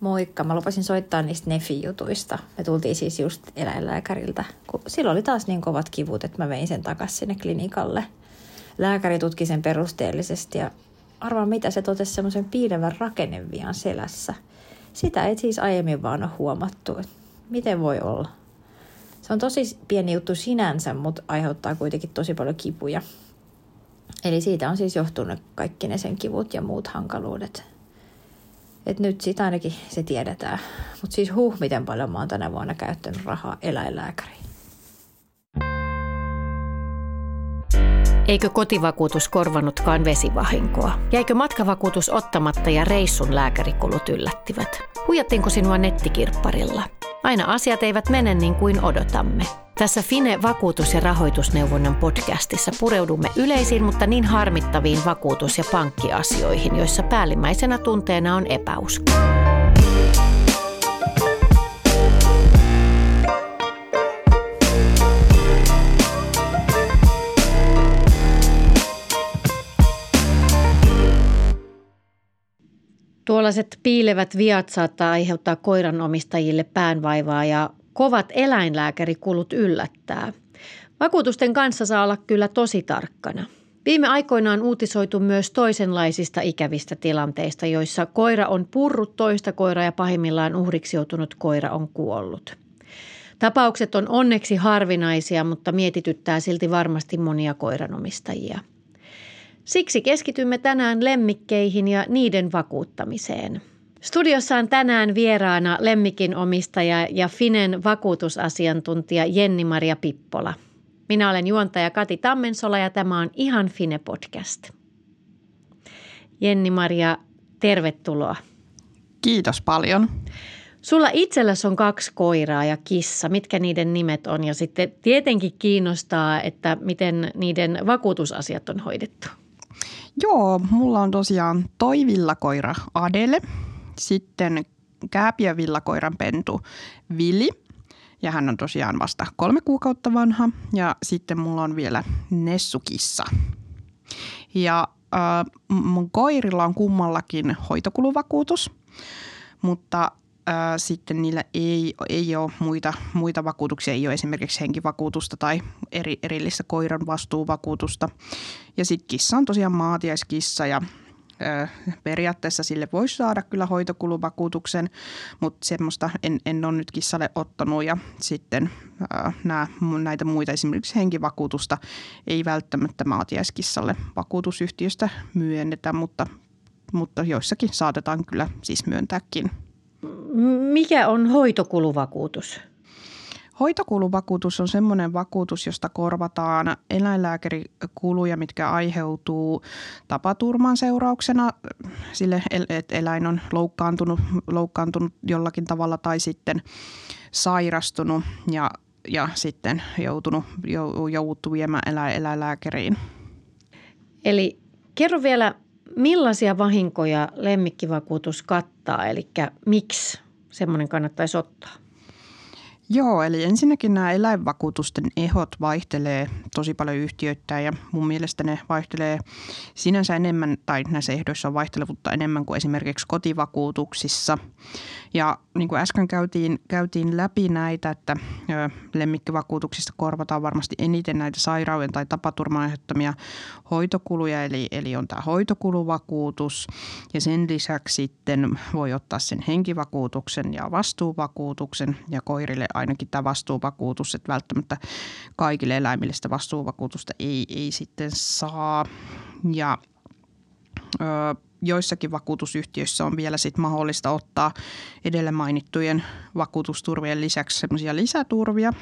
Moikka, mä lupasin soittaa niistä Nefi-jutuista. Me tultiin siis just eläinlääkäriltä. Silloin oli taas niin kovat kivut, että mä vein sen takaisin sinne klinikalle. Lääkäri tutki sen perusteellisesti ja arvaa mitä se totesi semmoisen piilevän rakennevian selässä. Sitä ei siis aiemmin vaan ole huomattu. Miten voi olla? Se on tosi pieni juttu sinänsä, mutta aiheuttaa kuitenkin tosi paljon kipuja. Eli siitä on siis johtunut kaikki ne sen kivut ja muut hankaluudet. Et nyt sitä ainakin se tiedetään. Mutta siis huh, miten paljon mä oon tänä vuonna käyttänyt rahaa eläinlääkäriin. Eikö kotivakuutus korvanutkaan vesivahinkoa? Jäikö matkavakuutus ottamatta ja reissun lääkärikulut yllättivät? Huijattiinko sinua nettikirpparilla? Aina asiat eivät mene niin kuin odotamme. Tässä Fine vakuutus- ja rahoitusneuvonnan podcastissa pureudumme yleisiin, mutta niin harmittaviin vakuutus- ja pankkiasioihin, joissa päällimmäisenä tunteena on epäusko. Tuollaiset piilevät viat saattaa aiheuttaa koiranomistajille päänvaivaa ja kovat eläinlääkärikulut yllättää. Vakuutusten kanssa saa olla kyllä tosi tarkkana. Viime aikoina on uutisoitu myös toisenlaisista ikävistä tilanteista, joissa koira on purrut toista koiraa ja pahimmillaan uhriksi joutunut koira on kuollut. Tapaukset on onneksi harvinaisia, mutta mietityttää silti varmasti monia koiranomistajia. Siksi keskitymme tänään lemmikkeihin ja niiden vakuuttamiseen. Studiossa on tänään vieraana lemmikin omistaja ja Finen vakuutusasiantuntija Jenni-Maria Pippola. Minä olen juontaja Kati Tammensola ja tämä on Ihan Fine podcast. Jenni-Maria, tervetuloa. Kiitos paljon. Sulla itselläsi on kaksi koiraa ja kissa. Mitkä niiden nimet on? Ja sitten tietenkin kiinnostaa, että miten niiden vakuutusasiat on hoidettu. Joo, mulla on tosiaan toi villakoira Adele, sitten kääpiövillakoiran pentu Vili, ja hän on tosiaan vasta kolme kuukautta vanha, ja sitten mulla on vielä Nessukissa. Ja äh, mun koirilla on kummallakin hoitokuluvakuutus, mutta ää, sitten niillä ei, ei ole muita, muita vakuutuksia, ei ole esimerkiksi henkivakuutusta tai eri, erillistä koiran vastuuvakuutusta. Ja sitten kissa on tosiaan maatiaiskissa ja ää, periaatteessa sille voisi saada kyllä hoitokuluvakuutuksen, mutta semmoista en, en ole nyt kissalle ottanut ja sitten ää, nää, näitä muita esimerkiksi henkivakuutusta ei välttämättä maatiaiskissalle vakuutusyhtiöstä myönnetä, mutta mutta joissakin saatetaan kyllä siis myöntääkin. Mikä on hoitokuluvakuutus? Hoitokuluvakuutus on semmoinen vakuutus, josta korvataan eläinlääkärikuluja, mitkä aiheutuu tapaturman seurauksena sille, että eläin on loukkaantunut, loukkaantunut jollakin tavalla tai sitten sairastunut ja, ja sitten joutunut, jouduttu viemään eläin, eläinlääkäriin. Eli kerro vielä millaisia vahinkoja lemmikkivakuutus kattaa, eli miksi semmoinen kannattaisi ottaa? Joo, eli ensinnäkin nämä eläinvakuutusten ehot vaihtelee tosi paljon yhtiöittäin ja mun mielestä ne vaihtelee sinänsä enemmän, tai näissä ehdoissa on vaihtelevuutta enemmän kuin esimerkiksi kotivakuutuksissa. Ja niin kuin äsken käytiin, käytiin läpi näitä, että lemmikkivakuutuksista korvataan varmasti eniten näitä sairauden tai tapaturman aiheuttamia hoitokuluja, eli, eli on tämä hoitokuluvakuutus ja sen lisäksi sitten voi ottaa sen henkivakuutuksen ja vastuuvakuutuksen ja koirille ainakin tämä vastuuvakuutus, että välttämättä kaikille eläimille sitä vastuuvakuutusta ei, ei sitten saa. Ja ö, joissakin vakuutusyhtiöissä on vielä sit mahdollista ottaa edellä mainittujen vakuutusturvien lisäksi semmoisia lisäturvia.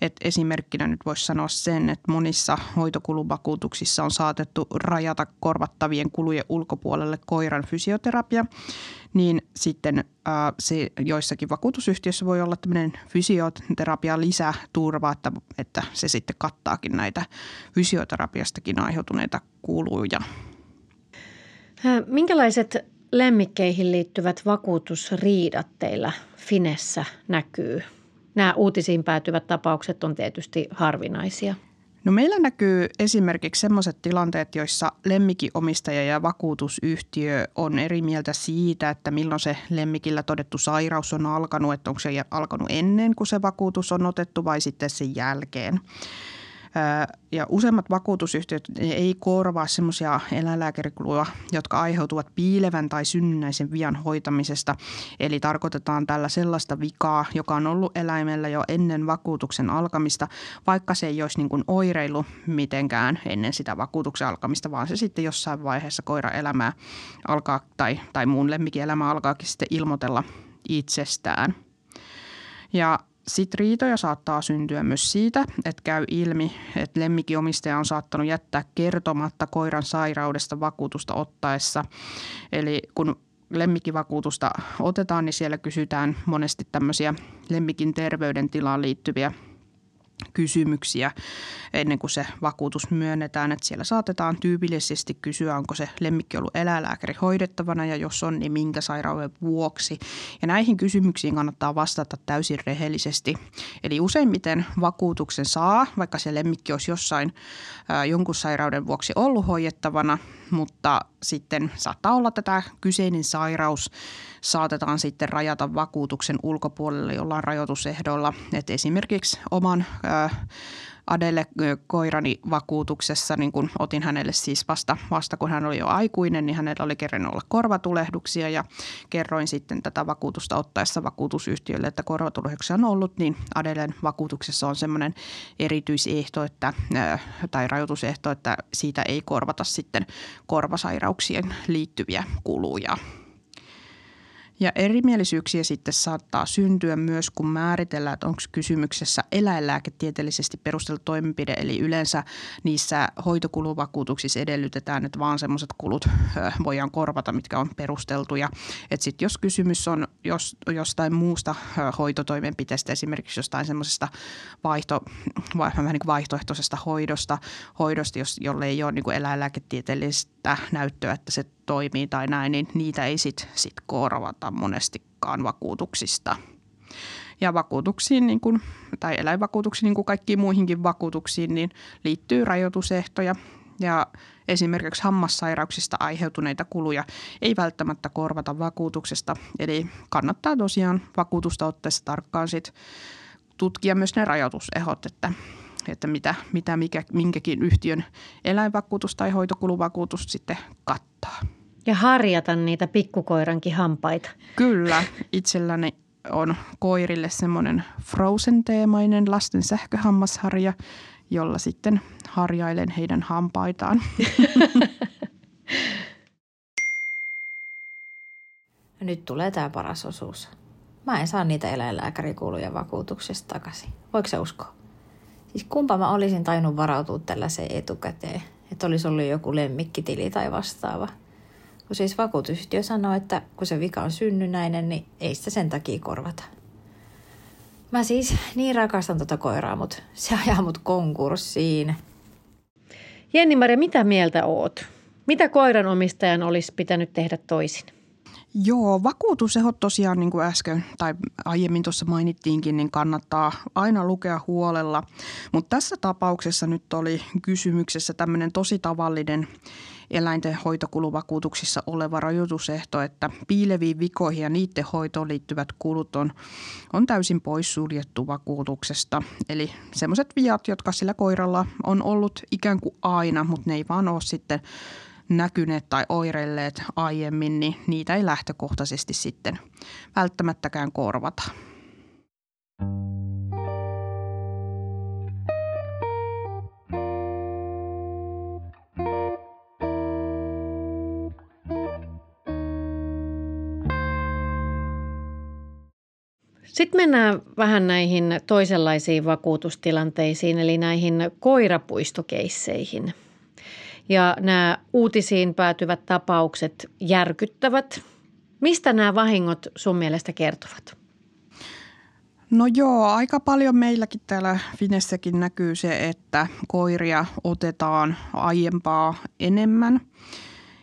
Et esimerkkinä nyt voisi sanoa sen, että monissa hoitokuluvakuutuksissa on saatettu rajata korvattavien kulujen ulkopuolelle koiran fysioterapia, niin sitten ää, se joissakin vakuutusyhtiöissä voi olla tämmöinen fysioterapia lisäturva, että, että se sitten kattaakin näitä fysioterapiastakin aiheutuneita kuluja. Minkälaiset lemmikkeihin liittyvät vakuutusriidat teillä Finessä näkyy? Nämä uutisiin päätyvät tapaukset on tietysti harvinaisia. No meillä näkyy esimerkiksi sellaiset tilanteet, joissa lemmikinomistaja ja vakuutusyhtiö on eri mieltä siitä, että milloin se lemmikillä todettu sairaus on alkanut, että onko se alkanut ennen kuin se vakuutus on otettu vai sitten sen jälkeen. Ja useimmat vakuutusyhtiöt ei korvaa semmoisia eläinlääkärikuluja, jotka aiheutuvat piilevän tai synnynnäisen vian hoitamisesta. Eli tarkoitetaan tällä sellaista vikaa, joka on ollut eläimellä jo ennen vakuutuksen alkamista, vaikka se ei olisi niin kuin oireilu mitenkään ennen sitä vakuutuksen alkamista, vaan se sitten jossain vaiheessa koiraelämää alkaa tai, tai muun lemmikin alkaakin sitten ilmoitella itsestään. Ja sitten riitoja saattaa syntyä myös siitä, että käy ilmi, että lemmikinomistaja on saattanut jättää kertomatta koiran sairaudesta vakuutusta ottaessa. Eli kun lemmikivakuutusta otetaan, niin siellä kysytään monesti tämmöisiä lemmikin terveydentilaan liittyviä kysymyksiä ennen kuin se vakuutus myönnetään. Että siellä saatetaan tyypillisesti kysyä, onko se lemmikki ollut eläinlääkäri hoidettavana ja jos on, niin minkä sairauden vuoksi. Ja näihin kysymyksiin kannattaa vastata täysin rehellisesti. Eli useimmiten vakuutuksen saa, vaikka se lemmikki olisi jossain ää, jonkun sairauden vuoksi ollut hoidettavana, mutta sitten saattaa olla tätä kyseinen sairaus saatetaan sitten rajata vakuutuksen ulkopuolelle jollain rajoitusehdolla. Et esimerkiksi oman äh, Adele koirani vakuutuksessa, niin kun otin hänelle siis vasta, vasta kun hän oli jo aikuinen, niin hänellä oli kerran olla korvatulehduksia ja kerroin sitten tätä vakuutusta ottaessa vakuutusyhtiölle, että korvatulehduksia on ollut, niin Adelen vakuutuksessa on semmoinen erityisehto että, tai rajoitusehto, että siitä ei korvata sitten korvasairauksien liittyviä kuluja. Ja erimielisyyksiä sitten saattaa syntyä myös, kun määritellään, että onko kysymyksessä eläinlääketieteellisesti perusteltu toimenpide. Eli yleensä niissä hoitokuluvakuutuksissa edellytetään, että vaan sellaiset kulut voidaan korvata, mitkä on perusteltuja. Että sitten jos kysymys on jos, jostain muusta hoitotoimenpiteestä, esimerkiksi jostain semmoisesta vaihto, niin vaihtoehtoisesta hoidosta, hoidosta jos, jolle ei ole niin kuin eläinlääketieteellistä näyttöä, että se toimii tai näin, niin niitä ei sitten sit korvata monestikaan vakuutuksista. Ja vakuutuksiin, niin kuin, tai eläinvakuutuksiin, niin kuin kaikkiin muihinkin vakuutuksiin, niin liittyy rajoitusehtoja. Ja esimerkiksi hammassairauksista aiheutuneita kuluja ei välttämättä korvata vakuutuksesta. Eli kannattaa tosiaan vakuutusta ottaessa tarkkaan sit tutkia myös ne rajoitusehot, että, että mitä, mitä mikä, minkäkin yhtiön eläinvakuutus tai hoitokuluvakuutus sitten kattaa. Ja harjata niitä pikkukoirankin hampaita. Kyllä, itselläni on koirille semmoinen Frozen-teemainen lasten sähköhammasharja, jolla sitten harjailen heidän hampaitaan. Nyt tulee tämä paras osuus. Mä en saa niitä eläinlääkärikuluja vakuutuksesta takaisin. Voiko se uskoa? Siis kumpa mä olisin tainnut varautua tällaiseen etukäteen, että olisi ollut joku lemmikkitili tai vastaava – kun siis vakuutusyhtiö sanoo, että kun se vika on synnynnäinen, niin ei sitä sen takia korvata. Mä siis niin rakastan tota koiraa, mutta se ajaa mut konkurssiin. Jenni-Maria, mitä mieltä oot? Mitä koiran omistajan olisi pitänyt tehdä toisin? Joo, vakuutusehot tosiaan niin kuin äsken tai aiemmin tuossa mainittiinkin, niin kannattaa aina lukea huolella. Mutta tässä tapauksessa nyt oli kysymyksessä tämmöinen tosi tavallinen eläinten hoitokuluvakuutuksissa oleva rajoitusehto, että piileviin vikoihin ja niiden hoitoon liittyvät kulut on, on täysin poissuljettu vakuutuksesta. Eli semmoiset viat, jotka sillä koiralla on ollut ikään kuin aina, mutta ne ei vaan ole sitten näkyneet tai oireilleet aiemmin, niin niitä ei lähtökohtaisesti sitten välttämättäkään korvata. Sitten mennään vähän näihin toisenlaisiin vakuutustilanteisiin, eli näihin koirapuistokeisseihin. Ja nämä uutisiin päätyvät tapaukset järkyttävät. Mistä nämä vahingot sun mielestä kertovat? No joo, aika paljon meilläkin täällä Finessäkin näkyy se, että koiria otetaan aiempaa enemmän.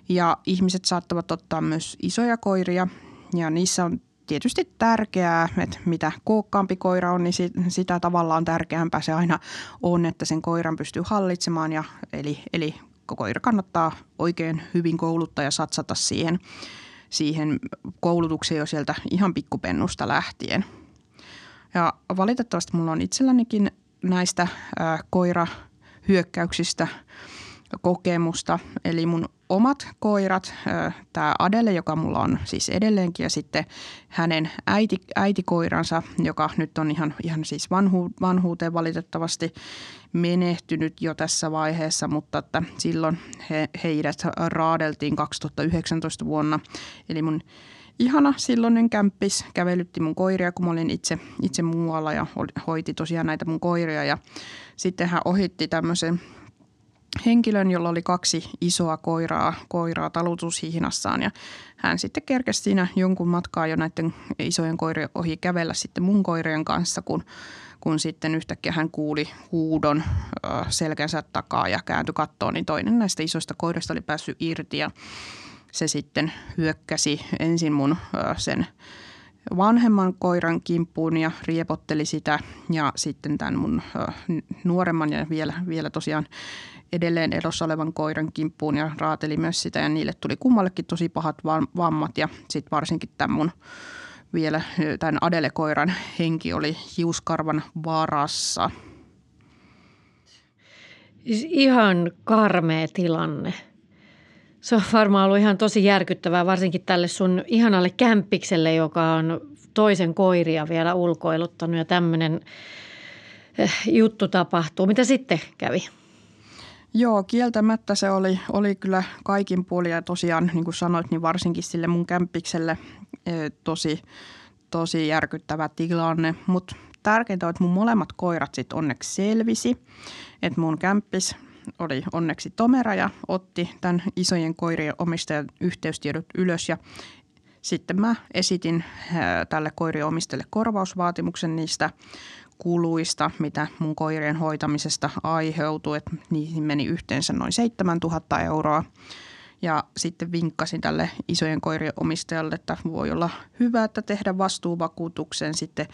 Ja ihmiset saattavat ottaa myös isoja koiria ja niissä on tietysti tärkeää, että mitä kookkaampi koira on, niin sitä tavallaan tärkeämpää se aina on, että sen koiran pystyy hallitsemaan. Ja eli, eli koira kannattaa oikein hyvin kouluttaa ja satsata siihen, siihen koulutukseen jo sieltä ihan pikkupennusta lähtien. Ja valitettavasti mulla on itsellänikin näistä ää, koirahyökkäyksistä kokemusta. Eli mun omat koirat, tämä Adele, joka mulla on siis edelleenkin, ja sitten hänen äiti, äitikoiransa, joka nyt on ihan, ihan siis vanhu, vanhuuteen valitettavasti menehtynyt jo tässä vaiheessa, mutta että silloin he, heidät raadeltiin 2019 vuonna. Eli mun ihana silloinen kämppis kävelytti mun koiria, kun mä olin itse, itse muualla ja hoiti tosiaan näitä mun koiria. Ja sitten hän ohitti tämmöisen henkilön, jolla oli kaksi isoa koiraa, koiraa talutushihnassaan ja hän sitten kerkesi siinä jonkun matkaa jo näiden isojen koirien ohi kävellä sitten mun koirien kanssa, kun, kun sitten yhtäkkiä hän kuuli huudon selkänsä takaa ja kääntyi kattoon, niin toinen näistä isoista koirista oli päässyt irti ja se sitten hyökkäsi ensin mun sen vanhemman koiran kimppuun ja riepotteli sitä. Ja sitten tämän mun nuoremman ja vielä, vielä tosiaan edelleen edossa olevan koiran kimppuun ja raateli myös sitä ja niille tuli kummallekin tosi pahat vammat ja sitten varsinkin tämän mun vielä tämän Adele-koiran henki oli hiuskarvan varassa. Siis ihan karmea tilanne. Se on varmaan ollut ihan tosi järkyttävää, varsinkin tälle sun ihanalle kämppikselle, joka on toisen koiria vielä ulkoiluttanut ja tämmöinen eh, juttu tapahtuu. Mitä sitten kävi? Joo, kieltämättä se oli, oli kyllä kaikin puolin ja tosiaan niin kuin sanoit, niin varsinkin sille mun kämppikselle eh, tosi, tosi järkyttävä tilanne. Mutta tärkeintä on, että mun molemmat koirat sitten onneksi selvisi. Että mun kämppis oli onneksi Tomera ja otti tämän isojen koirien omistajan yhteystiedot ylös ja sitten mä esitin tälle koirien omistajalle korvausvaatimuksen niistä kuluista, mitä mun koirien hoitamisesta aiheutui, että niihin meni yhteensä noin 7000 euroa. Ja sitten vinkkasin tälle isojen koirien omistajalle, että voi olla hyvä, että tehdä vastuuvakuutuksen sitten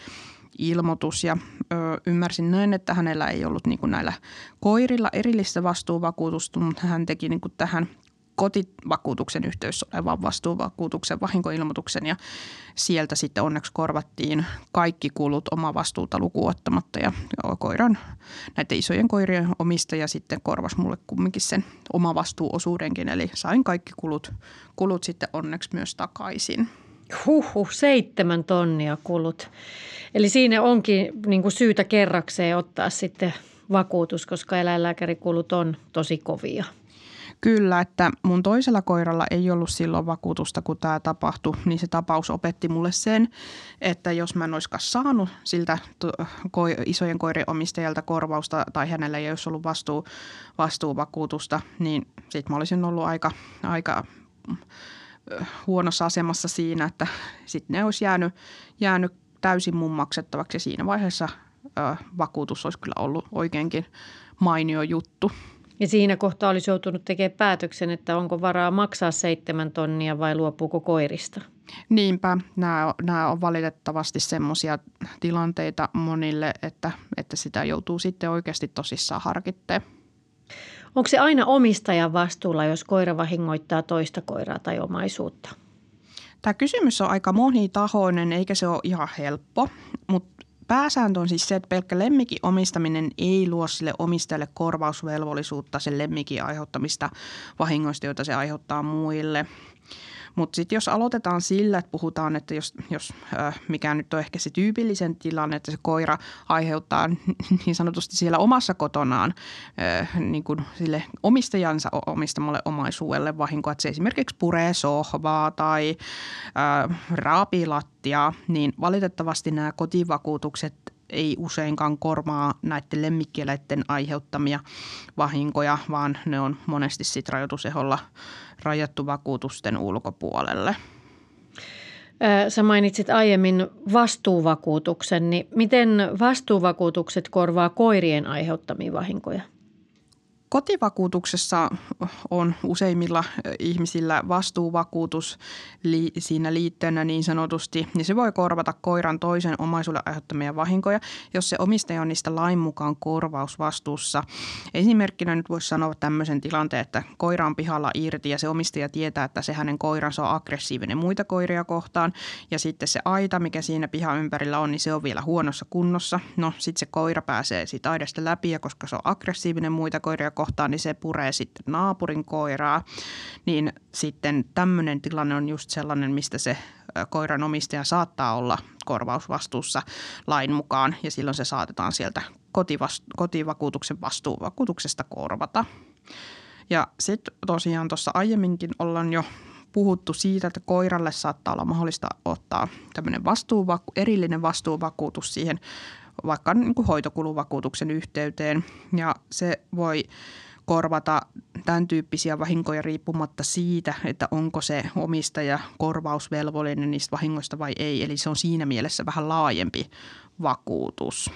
ilmoitus ja ö, ymmärsin näin, että hänellä ei ollut niin kuin näillä koirilla erillistä vastuuvakuutusta, mutta hän teki niin kuin tähän kotivakuutuksen yhteydessä olevan vastuuvakuutuksen vahinkoilmoituksen ja sieltä sitten onneksi korvattiin kaikki kulut oma vastuuta lukuottamatta ja koiran, näiden isojen koirien omistaja sitten korvasi mulle kumminkin sen oma vastuuosuudenkin eli sain kaikki kulut, kulut sitten onneksi myös takaisin. Huhhuh, seitsemän tonnia kulut. Eli siinä onkin niin kuin syytä kerrakseen ottaa sitten vakuutus, koska eläinlääkärikulut on tosi kovia. Kyllä, että mun toisella koiralla ei ollut silloin vakuutusta, kun tämä tapahtui, niin se tapaus opetti mulle sen, että jos mä en olisikaan saanut siltä isojen koirien omistajalta korvausta tai hänellä ei olisi ollut vastuu, vastuuvakuutusta, niin sitten mä olisin ollut aika, aika huonossa asemassa siinä, että sitten ne olisi jäänyt, jäänyt täysin mun maksettavaksi ja siinä vaiheessa ö, vakuutus olisi kyllä ollut oikeinkin mainio juttu. Ja siinä kohtaa olisi joutunut tekemään päätöksen, että onko varaa maksaa seitsemän tonnia vai luopuuko koirista. Niinpä, nämä, nämä on valitettavasti semmoisia tilanteita monille, että, että sitä joutuu sitten oikeasti tosissaan harkitteen. Onko se aina omistajan vastuulla, jos koira vahingoittaa toista koiraa tai omaisuutta? Tämä kysymys on aika monitahoinen eikä se ole ihan helppo, mutta pääsääntö on siis se, että pelkkä lemmikin omistaminen ei luo sille omistajalle korvausvelvollisuutta sen lemmikin aiheuttamista vahingoista, joita se aiheuttaa muille – mutta sitten jos aloitetaan sillä, että puhutaan, että jos, jos äh, mikä nyt on ehkä se tyypillisen tilanne, että se koira aiheuttaa niin sanotusti siellä omassa kotonaan äh, niin kuin sille omistajansa omistamalle omaisuudelle vahinkoa, että se esimerkiksi puree sohvaa tai äh, raapii lattia, niin valitettavasti nämä kotivakuutukset ei useinkaan korvaa näiden lemmikkieläiden aiheuttamia vahinkoja, vaan ne on monesti sitten rajoituseholla rajattu vakuutusten ulkopuolelle. Sä mainitsit aiemmin vastuuvakuutuksen, niin miten vastuuvakuutukset korvaa koirien aiheuttamia vahinkoja? Kotivakuutuksessa on useimmilla ihmisillä vastuuvakuutus li- siinä liitteenä niin sanotusti, ja se voi korvata koiran toisen omaisuuden aiheuttamia vahinkoja, jos se omistaja on niistä lain mukaan korvausvastuussa. Esimerkkinä nyt voisi sanoa tämmöisen tilanteen, että koira on pihalla irti ja se omistaja tietää, että se hänen koiransa on aggressiivinen muita koiria kohtaan, ja sitten se aita, mikä siinä pihan ympärillä on, niin se on vielä huonossa kunnossa. No sitten se koira pääsee siitä aidasta läpi, ja koska se on aggressiivinen muita koiria kohtaan, niin se puree sitten naapurin koiraa. Niin sitten tämmöinen tilanne on just sellainen, mistä se koiran omistaja saattaa olla korvausvastuussa lain mukaan ja silloin se saatetaan sieltä kotivakuutuksen vastuuvakuutuksesta korvata. Ja sitten tosiaan tuossa aiemminkin ollaan jo puhuttu siitä, että koiralle saattaa olla mahdollista ottaa tämmöinen vastuuvaku- erillinen vastuuvakuutus siihen vaikka niin kuin hoitokuluvakuutuksen yhteyteen. Ja se voi korvata tämän tyyppisiä vahinkoja riippumatta siitä, että onko se omistaja korvausvelvollinen niistä vahingoista vai ei. Eli se on siinä mielessä vähän laajempi vakuutus.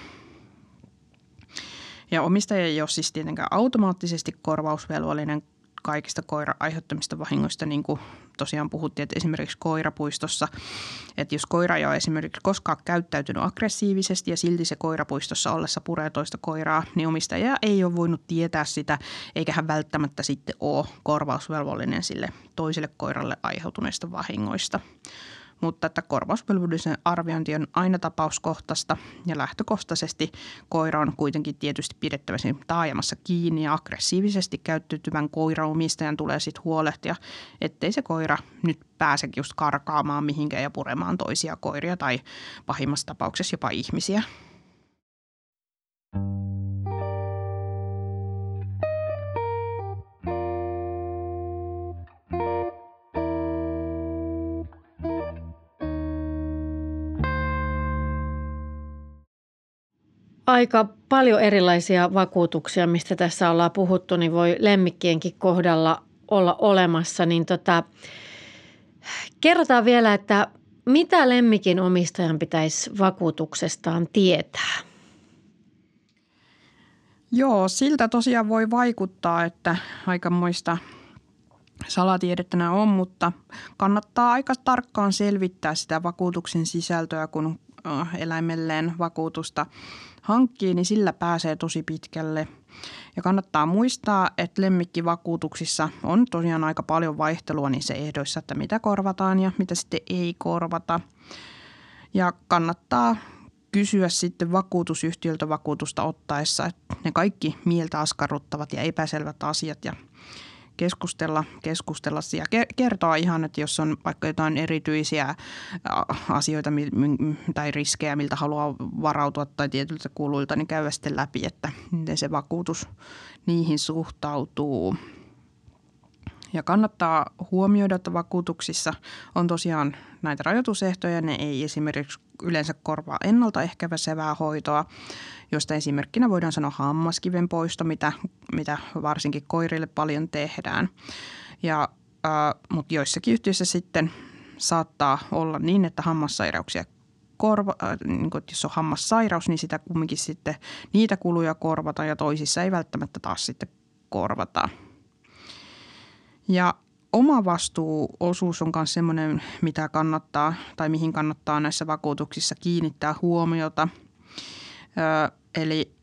Ja omistaja ei ole siis tietenkään automaattisesti korvausvelvollinen kaikista koiran aiheuttamista vahingoista, niin kuin tosiaan puhuttiin, että esimerkiksi koirapuistossa, että jos koira ei ole esimerkiksi koskaan käyttäytynyt aggressiivisesti ja silti se koirapuistossa ollessa puree toista koiraa, niin omistaja ei ole voinut tietää sitä, eikä hän välttämättä sitten ole korvausvelvollinen sille toiselle koiralle aiheutuneista vahingoista mutta että korvausvelvollisuuden arviointi on aina tapauskohtaista ja lähtökohtaisesti koira on kuitenkin tietysti pidettävä taajamassa kiinni ja aggressiivisesti käyttäytyvän koiran omistajan tulee sitten huolehtia, ettei se koira nyt pääse just karkaamaan mihinkään ja puremaan toisia koiria tai pahimmassa tapauksessa jopa ihmisiä. Aika paljon erilaisia vakuutuksia, mistä tässä ollaan puhuttu, niin voi lemmikkienkin kohdalla olla olemassa. Niin tota, kerrotaan vielä, että mitä lemmikin omistajan pitäisi vakuutuksestaan tietää? Joo, siltä tosiaan voi vaikuttaa, että aikamoista salatiedettä nämä on, mutta kannattaa aika tarkkaan selvittää sitä vakuutuksen sisältöä, kun eläimelleen vakuutusta hankkii, niin sillä pääsee tosi pitkälle. Ja kannattaa muistaa, että lemmikkivakuutuksissa on tosiaan aika paljon vaihtelua niissä ehdoissa, että mitä korvataan ja mitä sitten ei korvata. Ja kannattaa kysyä sitten vakuutusyhtiöltä vakuutusta ottaessa, että ne kaikki mieltä askarruttavat ja epäselvät asiat ja keskustella, keskustella ja kertoa ihan, että jos on vaikka jotain erityisiä asioita tai riskejä, miltä haluaa varautua tai tietyiltä kuluilta, niin käydä sitten läpi, että miten se vakuutus niihin suhtautuu. Ja kannattaa huomioida, että vakuutuksissa on tosiaan näitä rajoitusehtoja. Ne ei esimerkiksi yleensä korvaa ennaltaehkäisevää hoitoa, josta esimerkkinä voidaan sanoa hammaskiven poisto, mitä, mitä varsinkin koirille paljon tehdään. Ja, äh, mutta joissakin yhtiöissä sitten saattaa olla niin, että hammassairauksia korva, niin kuin, jos on hammassairaus, niin sitä kumminkin sitten niitä kuluja korvata ja toisissa ei välttämättä taas sitten korvata. Ja oma vastuuosuus on myös sellainen, mitä kannattaa tai mihin kannattaa näissä vakuutuksissa kiinnittää huomiota. Ö, eli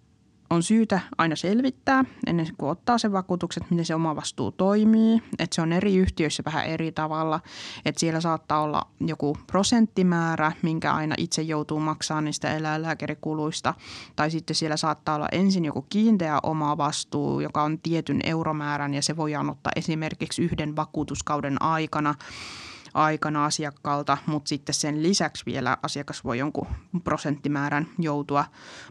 on syytä aina selvittää ennen kuin ottaa sen vakuutuksen, miten se oma vastuu toimii. Että se on eri yhtiöissä vähän eri tavalla. Että siellä saattaa olla joku prosenttimäärä, minkä aina itse joutuu maksamaan niistä eläinlääkärikuluista. Tai sitten siellä saattaa olla ensin joku kiinteä oma vastuu, joka on tietyn euromäärän ja se voidaan ottaa esimerkiksi yhden vakuutuskauden aikana – aikana asiakkaalta, mutta sitten sen lisäksi vielä asiakas voi jonkun prosenttimäärän joutua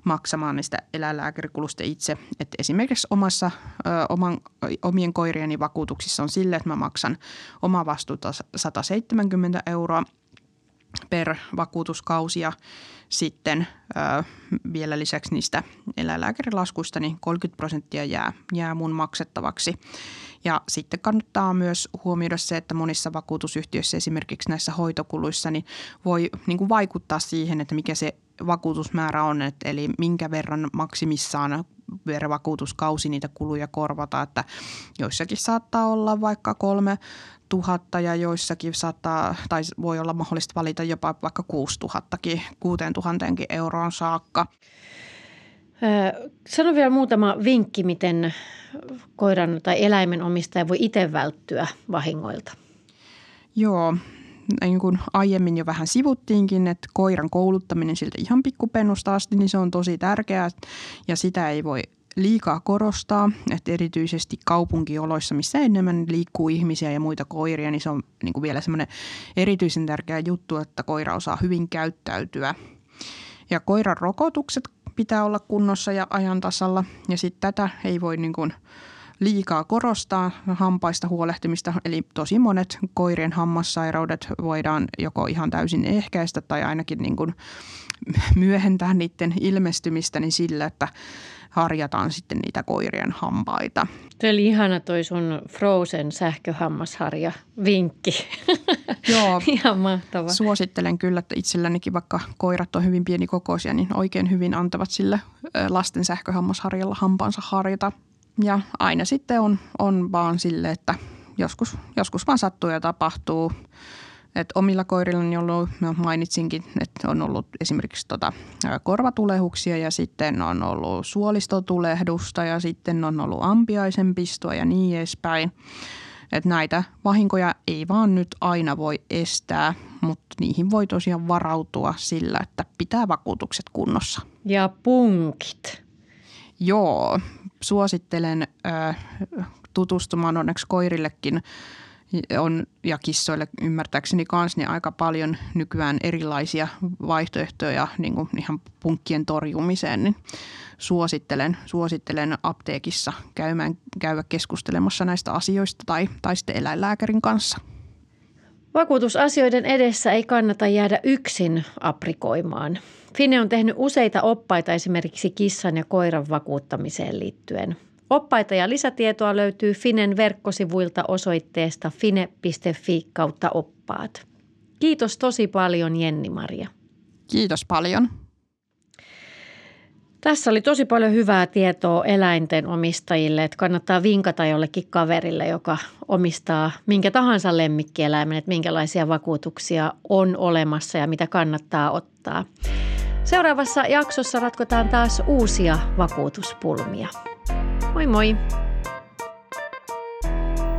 maksamaan niistä eläinlääkärikulusta itse. Et esimerkiksi omassa, ö, oman, omien koirieni vakuutuksissa on sille, että mä maksan oma vastuuta 170 euroa per vakuutuskausi ja sitten ö, vielä lisäksi niistä eläinlääkärilaskuista niin 30 prosenttia jää, jää mun maksettavaksi. Ja sitten kannattaa myös huomioida se, että monissa vakuutusyhtiöissä esimerkiksi näissä hoitokuluissa niin voi niin kuin vaikuttaa siihen, että mikä se vakuutusmäärä on, että eli minkä verran maksimissaan per vakuutuskausi niitä kuluja korvata, että joissakin saattaa olla vaikka kolme tuhatta ja joissakin saattaa, tai voi olla mahdollista valita jopa vaikka kuusi tuhattakin, kuuteen tuhanteenkin euroon saakka. Sano vielä muutama vinkki, miten koiran tai eläimen omistaja voi itse välttyä vahingoilta. Joo, niin kuin aiemmin jo vähän sivuttiinkin, että koiran kouluttaminen siltä ihan pikkupennusta asti, niin se on tosi tärkeää ja sitä ei voi liikaa korostaa, että erityisesti kaupunkioloissa, missä enemmän liikkuu ihmisiä ja muita koiria, niin se on niin kuin vielä semmoinen erityisen tärkeä juttu, että koira osaa hyvin käyttäytyä. Ja koiran rokotukset pitää olla kunnossa ja ajan tasalla ja sitten tätä ei voi niin kuin – liikaa korostaa hampaista huolehtimista, eli tosi monet koirien hammassairaudet voidaan joko ihan täysin ehkäistä tai ainakin niin kuin myöhentää niiden ilmestymistä niin sillä, että harjataan sitten niitä koirien hampaita. Tuo oli ihana toi sun Frozen sähköhammasharja vinkki. Joo. Ihan mahtava. Suosittelen kyllä, että itsellänikin vaikka koirat on hyvin pienikokoisia, niin oikein hyvin antavat sille lasten sähköhammasharjalla hampaansa harjata. Ja aina sitten on, on vaan sille, että joskus, joskus vaan sattuu ja tapahtuu. Et omilla koirillani on ollut, mainitsinkin, että on ollut esimerkiksi tota, korvatulehuksia ja sitten on ollut suolistotulehdusta ja sitten on ollut ampiaisen pistoa ja niin edespäin. Et näitä vahinkoja ei vaan nyt aina voi estää, mutta niihin voi tosiaan varautua sillä, että pitää vakuutukset kunnossa. Ja punkit. Joo, suosittelen tutustumaan onneksi koirillekin on, ja kissoille ymmärtääkseni kanssa niin aika paljon nykyään erilaisia vaihtoehtoja niin kuin ihan punkkien torjumiseen, niin suosittelen, suosittelen apteekissa käymään, käydä keskustelemassa näistä asioista tai, tai sitten eläinlääkärin kanssa. Vakuutusasioiden edessä ei kannata jäädä yksin aprikoimaan. Fine on tehnyt useita oppaita esimerkiksi kissan ja koiran vakuuttamiseen liittyen. Oppaita ja lisätietoa löytyy Finen verkkosivuilta osoitteesta fine.fi kautta oppaat. Kiitos tosi paljon Jenni-Maria. Kiitos paljon. Tässä oli tosi paljon hyvää tietoa eläinten omistajille, että kannattaa vinkata jollekin kaverille, joka omistaa minkä tahansa lemmikkieläimen, että minkälaisia vakuutuksia on olemassa ja mitä kannattaa ottaa. Seuraavassa jaksossa ratkotaan taas uusia vakuutuspulmia. Moi moi!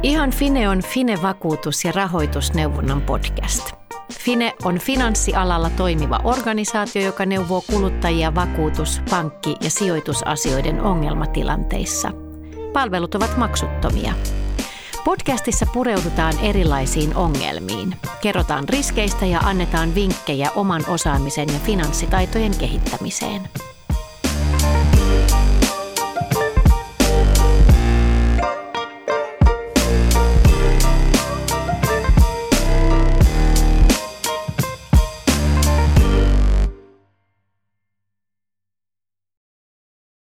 Ihan Fine on Fine-vakuutus- ja rahoitusneuvonnan podcast. Fine on finanssialalla toimiva organisaatio, joka neuvoo kuluttajia vakuutus-, pankki- ja sijoitusasioiden ongelmatilanteissa. Palvelut ovat maksuttomia. Podcastissa pureudutaan erilaisiin ongelmiin. Kerrotaan riskeistä ja annetaan vinkkejä oman osaamisen ja finanssitaitojen kehittämiseen.